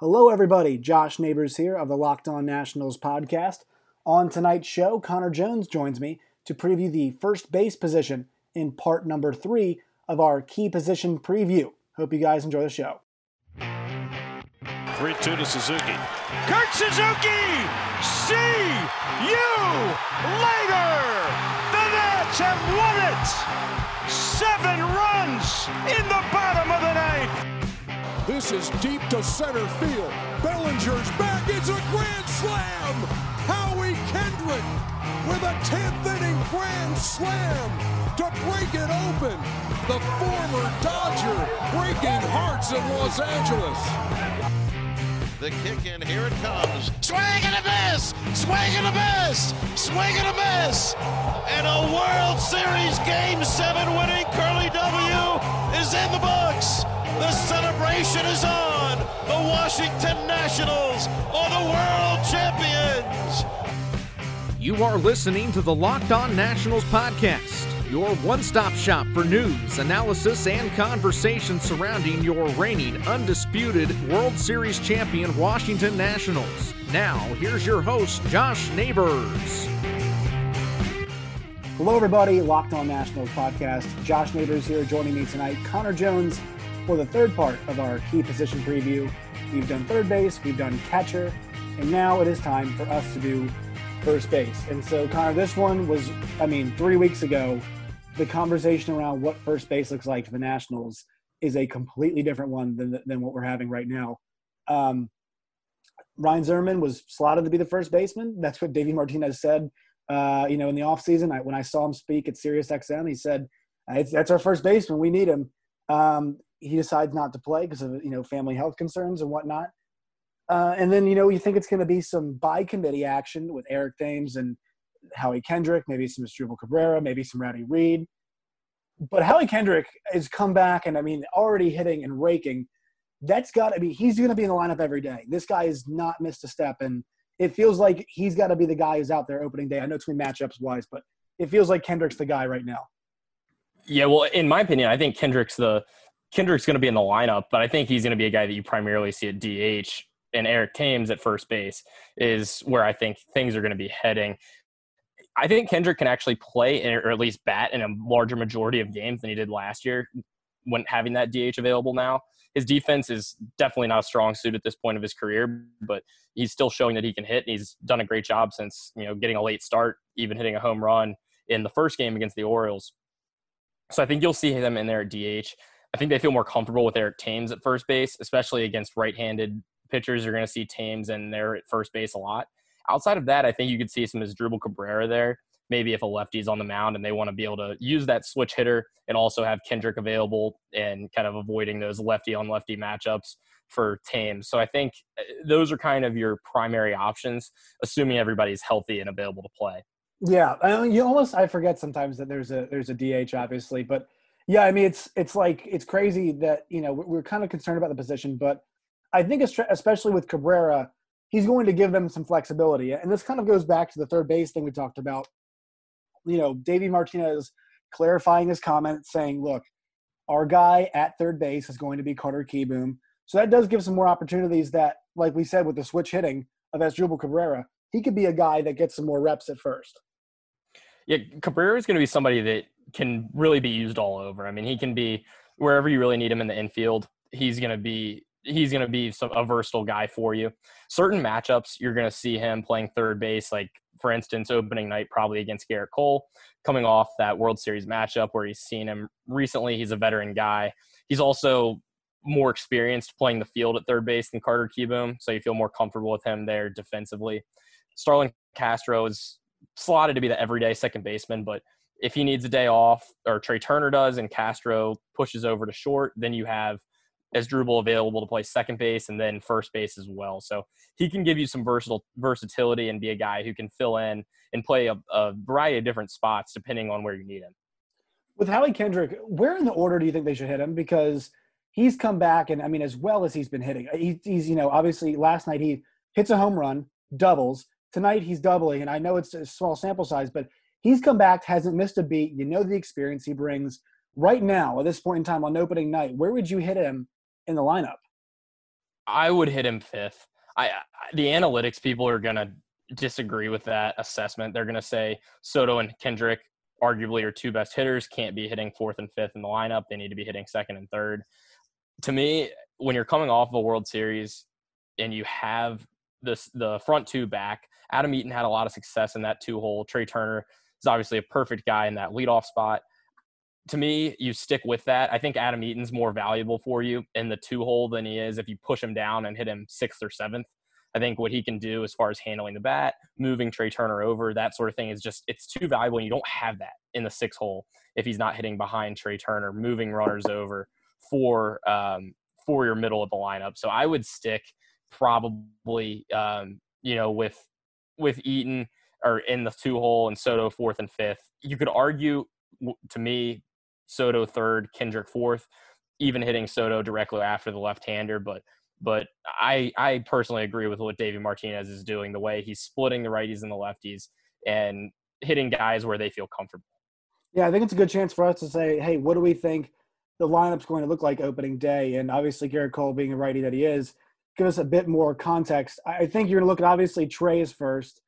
Hello, everybody. Josh Neighbors here of the Locked On Nationals podcast. On tonight's show, Connor Jones joins me to preview the first base position in part number three of our key position preview. Hope you guys enjoy the show. 3 2 to Suzuki. Kurt Suzuki! See you later! The Nats have won it! Is deep to center field. Bellinger's back. It's a grand slam. Howie Kendrick with a 10th inning grand slam to break it open. The former Dodger breaking hearts in Los Angeles. The kick in, here it comes. Swing and a miss! Swing and a miss! Swing and a miss! And a World Series Game 7 winning Curly W is in the books! The celebration is on! The Washington Nationals are the world champions! You are listening to the Locked On Nationals podcast, your one stop shop for news, analysis, and conversation surrounding your reigning, undisputed World Series champion Washington Nationals. Now, here's your host, Josh Neighbors. Hello, everybody. Locked On Nationals podcast. Josh Neighbors here joining me tonight. Connor Jones for the third part of our key position preview. We've done third base, we've done catcher, and now it is time for us to do first base. And so, Connor, this one was, I mean, three weeks ago, the conversation around what first base looks like for the Nationals is a completely different one than, than what we're having right now. Um, Ryan Zimmerman was slotted to be the first baseman. That's what Davey Martinez said. Uh, you know, in the offseason, I, when I saw him speak at SiriusXM, he said, "That's our first baseman. We need him." Um, he decides not to play because of you know family health concerns and whatnot. Uh, and then you know you think it's going to be some by committee action with Eric Thames and Howie Kendrick, maybe some Asdrubal Cabrera, maybe some Rowdy Reed. But Howie Kendrick has come back and I mean already hitting and raking. That's got to be he's going to be in the lineup every day. This guy has not missed a step, and it feels like he's got to be the guy who's out there opening day. I know it's between matchups wise, but it feels like Kendrick's the guy right now. Yeah, well, in my opinion, I think Kendrick's the Kendrick's going to be in the lineup, but I think he's going to be a guy that you primarily see at DH. And Eric Thames at first base is where I think things are going to be heading. I think Kendrick can actually play or at least bat in a larger majority of games than he did last year when having that DH available now. His defense is definitely not a strong suit at this point of his career, but he's still showing that he can hit. And he's done a great job since you know getting a late start, even hitting a home run in the first game against the Orioles. So I think you'll see him in there at DH. I think they feel more comfortable with Eric Thames at first base, especially against right-handed pitchers. You're going to see Thames in there at first base a lot. Outside of that, I think you could see some as Asdrubal Cabrera there. Maybe if a lefty's on the mound and they want to be able to use that switch hitter and also have Kendrick available and kind of avoiding those lefty on lefty matchups for Thames. So I think uh, those are kind of your primary options, assuming everybody's healthy and available to play. Yeah, you almost I forget sometimes that there's a there's a DH obviously, but yeah, I mean it's it's like it's crazy that you know we're kind of concerned about the position, but I think especially with Cabrera, he's going to give them some flexibility, and this kind of goes back to the third base thing we talked about. You know, Davey Martinez clarifying his comment, saying, "Look, our guy at third base is going to be Carter Kieboom." So that does give some more opportunities. That, like we said, with the switch hitting of Asdrubal Cabrera, he could be a guy that gets some more reps at first. Yeah, Cabrera is going to be somebody that can really be used all over. I mean, he can be wherever you really need him in the infield. He's going to be he's going to be some, a versatile guy for you. Certain matchups, you're going to see him playing third base, like for instance, opening night probably against Gerrit Cole, coming off that World Series matchup where he's seen him recently. He's a veteran guy. He's also more experienced playing the field at third base than Carter Kieboom, so you feel more comfortable with him there defensively. Starlin Castro is slotted to be the everyday second baseman, but if he needs a day off, or Trea Turner does, and Castro pushes over to short, then you have as Asdrubal available to play second base and then first base as well. So he can give you some versatile versatility and be a guy who can fill in and play a, a variety of different spots depending on where you need him. With Howie Kendrick, where in the order do you think they should hit him? Because he's come back, and I mean, as well as he's been hitting, he, he's you know obviously last night he hits a home run, doubles. Tonight he's doubling, and I know it's a small sample size, but He's come back, hasn't missed a beat. You know the experience he brings. Right now, at this point in time on opening night, where would you hit him in the lineup? I would hit him fifth. I, I the analytics people are gonna disagree with that assessment. They're gonna say Soto and Kendrick arguably are two best hitters can't be hitting fourth and fifth in the lineup. They need to be hitting second and third. To me, when you're coming off of a World Series and you have this the front two back, Adam Eaton had a lot of success in that two hole. Trea Turner is obviously a perfect guy in that leadoff spot. To me, you stick with that. I think Adam Eaton's more valuable for you in the two hole than he is if you push him down and hit him sixth or seventh. I think what he can do as far as handling the bat, moving Trea Turner over, that sort of thing is just it's too valuable. And you don't have that in the six hole if he's not hitting behind Trea Turner, moving runners over for um, for your middle of the lineup. So I would stick probably um, you know with with Eaton or in the two hole and Soto fourth and fifth. You could argue to me Soto third, Kendrick fourth, even hitting Soto directly after the left hander, but but I I personally agree with what David Martinez is doing, the way he's splitting the righties and the lefties and hitting guys where they feel comfortable. Yeah, I think it's a good chance for us to say, hey, what do we think the lineup's going to look like opening day? And obviously, Gerrit Cole being a righty that he is, give us a bit more context. I think you're going to look at obviously Trea is first,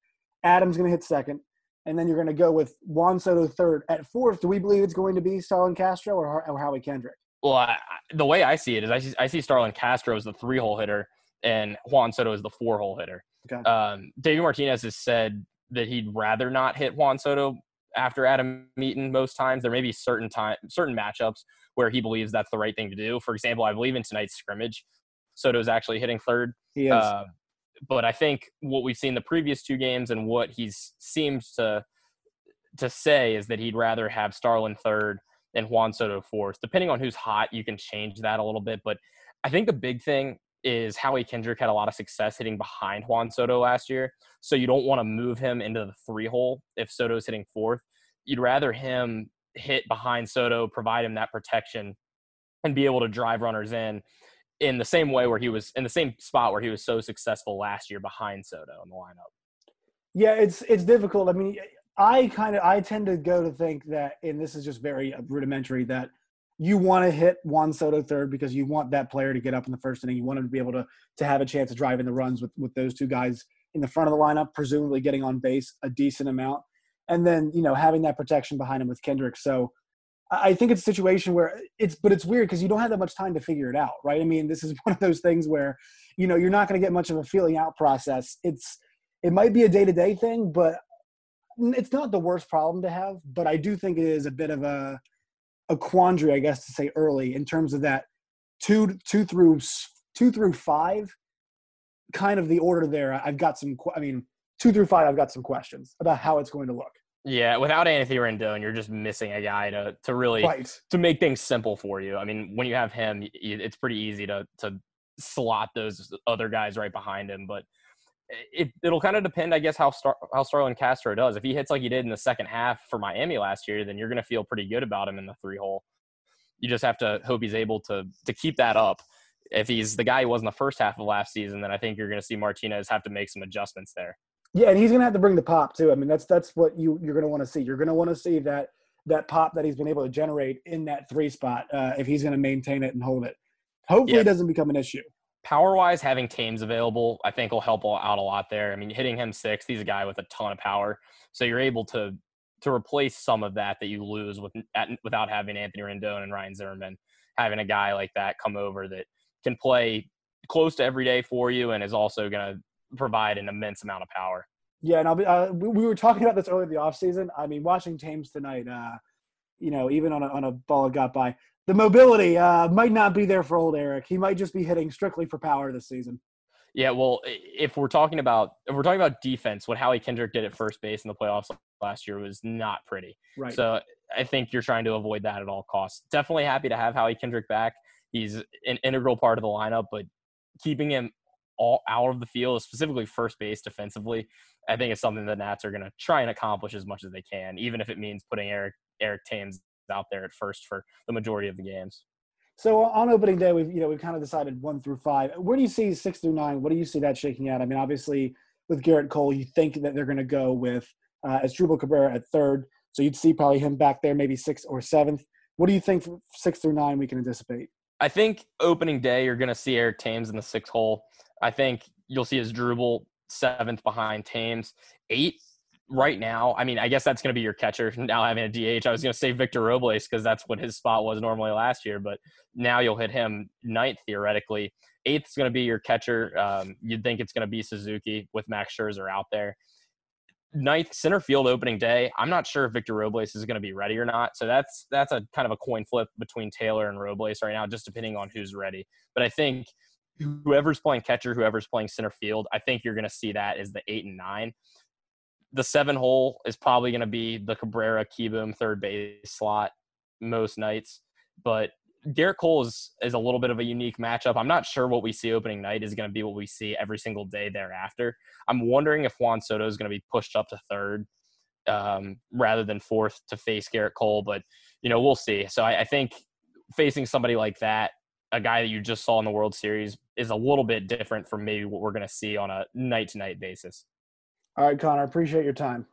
Adam's going to hit second, and then you're going to go with Juan Soto third. At fourth, do we believe it's going to be Starlin Castro or, or Howie Kendrick? Well, I, the way I see it is I see, I see Starlin Castro as the three hole hitter and Juan Soto as the four hole hitter. Okay. Um, David Martinez has said that he'd rather not hit Juan Soto after Adam Eaton most times. There may be certain time certain matchups where he believes that's the right thing to do. For example, I believe in tonight's scrimmage, Soto's actually hitting third. He is. Uh, but I think what we've seen the previous two games and what he's seems to to say is that he'd rather have Starlin third and Juan Soto fourth. Depending on who's hot, you can change that a little bit. But I think the big thing is Howie Kendrick had a lot of success hitting behind Juan Soto last year. So you don't want to move him into the three hole if Soto's hitting fourth. You'd rather him hit behind Soto, provide him that protection, and be able to drive runners in in the same way where he was in the same spot where he was so successful last year behind Soto in the lineup. Yeah, it's it's difficult. I mean, I kind of I tend to go to think that, and this is just very rudimentary, that you want to hit Juan Soto third because you want that player to get up in the first inning. You want him to be able to to have a chance of driving the runs with with those two guys in the front of the lineup, presumably getting on base a decent amount, and then you know having that protection behind him with Kendrick. So I think it's a situation where it's, but it's weird because you don't have that much time to figure it out, right? I mean, this is one of those things where, you know, you're not going to get much of a feeling out process. It's, it might be a day to day thing, but it's not the worst problem to have, but I do think it is a bit of a a quandary, I guess, to say early in terms of that two two through two through five, kind of the order there. I've got some. I mean, two through five, I've got some questions about how it's going to look. Yeah, without Anthony Rendon, you're just missing a guy to to really right. to make things simple for you. I mean, when you have him, it's pretty easy to to slot those other guys right behind him, but it, it'll kind of depend, I guess, how Star, how Starlin Castro does. If he hits like he did in the second half for Miami last year, then you're going to feel pretty good about him in the three hole. You just have to hope he's able to to keep that up. If he's the guy he was in the first half of last season, then I think you're going to see Martinez have to make some adjustments there. Yeah, and he's going to have to bring the pop too. I mean, that's that's what you you're going to want to see. You're going to want to see that that pop that he's been able to generate in that three spot uh, if he's going to maintain it and hold it. Hopefully, it doesn't become an issue power wise, having Thames available, I think will help out a lot there. I mean, hitting him six, he's a guy with a ton of power, so you're able to to replace some of that that you lose with without having Anthony Rendon and Ryan Zimmerman. Having a guy like that come over that can play close to every day for you and is also going to provide an immense amount of power. Yeah, and I'll be, uh, we, we, were talking about this earlier in the offseason. I mean, watching Thames tonight, uh, you know, even on a, on a ball that got by, the mobility uh, might not be there for old Eric. He might just be hitting strictly for power this season. Yeah, well, if we're talking about if we're talking about defense, what Howie Kendrick did at first base in the playoffs last year was not pretty. Right. So I think you're trying to avoid that at all costs. Definitely happy to have Howie Kendrick back. He's an integral part of the lineup, but keeping him all out of the field, specifically first base defensively, I think it's something the Nats are going to try and accomplish as much as they can, even if it means putting Eric Eric Thames out there at first for the majority of the games. So on opening day, we've you know we've kind of decided one through five. Where do you see six through nine? What do you see that shaking out? I mean, obviously with Gerrit Cole, you think that they're going to go with uh, Asdrubal Cabrera at third, so you'd see probably him back there, maybe sixth or seventh. What do you think six through nine we can anticipate? I think opening day you're going to see Eric Thames in the sixth hole. I think you'll see Asdrubal seventh behind Thames. Eight right now. I mean, I guess that's going to be your catcher now having a DH. I was going to say Victor Robles because that's what his spot was normally last year, but now you'll hit him ninth theoretically. Eighth is going to be your catcher. Um, you'd think it's going to be Suzuki with Max Scherzer out there. Ninth center field opening day. I'm not sure if Victor Robles is going to be ready or not. So that's that's a kind of a coin flip between Taylor and Robles right now, just depending on who's ready. But I think whoever's playing catcher, whoever's playing center field, I think you're going to see that as the eight and nine the seven hole is probably going to be the Cabrera Kieboom third base slot most nights. But Gerrit Cole is, is a little bit of a unique matchup. I'm not sure what we see opening night is going to be what we see every single day thereafter. I'm wondering if Juan Soto is going to be pushed up to third um, rather than fourth to face Gerrit Cole. But, you know, we'll see. So I, I think facing somebody like that, a guy that you just saw in the World Series, is a little bit different from maybe what we're going to see on a night to night basis. All right, Connor, appreciate your time.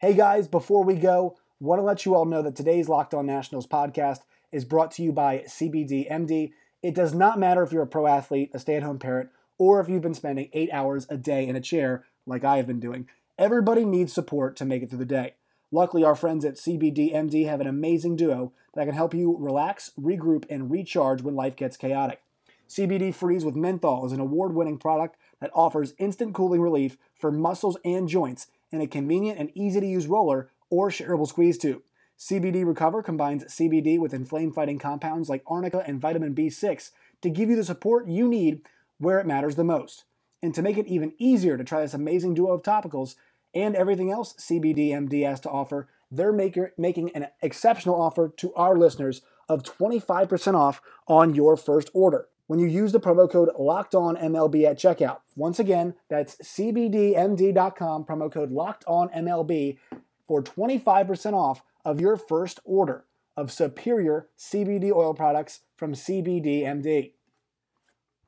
Hey guys, before we go, want to let you all know that today's Locked On Nationals podcast is brought to you by CBD MD. It does not matter if you're a pro athlete, a stay at home parent, or if you've been spending eight hours a day in a chair like I have been doing. Everybody needs support to make it through the day. Luckily, our friends at CBDMD have an amazing duo that can help you relax, regroup, and recharge when life gets chaotic. CBD Freeze with Menthol is an award winning product that offers instant cooling relief for muscles and joints in a convenient and easy to use roller or shareable squeeze tube. CBD Recover combines CBD with inflame fighting compounds like arnica and vitamin B6 to give you the support you need where it matters the most. And to make it even easier to try this amazing duo of topicals and everything else CBDMD has to offer, they're maker, making an exceptional offer to our listeners of 25% off on your first order when you use the promo code Locked On MLB at checkout. Once again, that's cbdmd.com promo code Locked On MLB for 25% off of your first order of superior CBD oil products from CBDMD.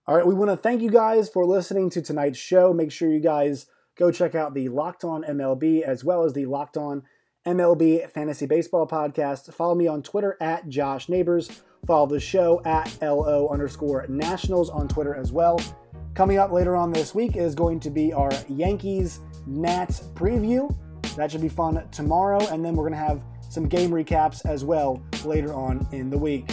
All right, we want to thank you guys for listening to tonight's show. Make sure you guys go check out the Locked On MLB as well as the Locked On MLB Fantasy Baseball podcast. Follow me on Twitter at Josh Neighbors. Follow the show at LO underscore Nationals on Twitter as well. Coming up later on this week is going to be our Yankees Nats preview. That should be fun tomorrow. And then we're going to have some game recaps as well later on in the week.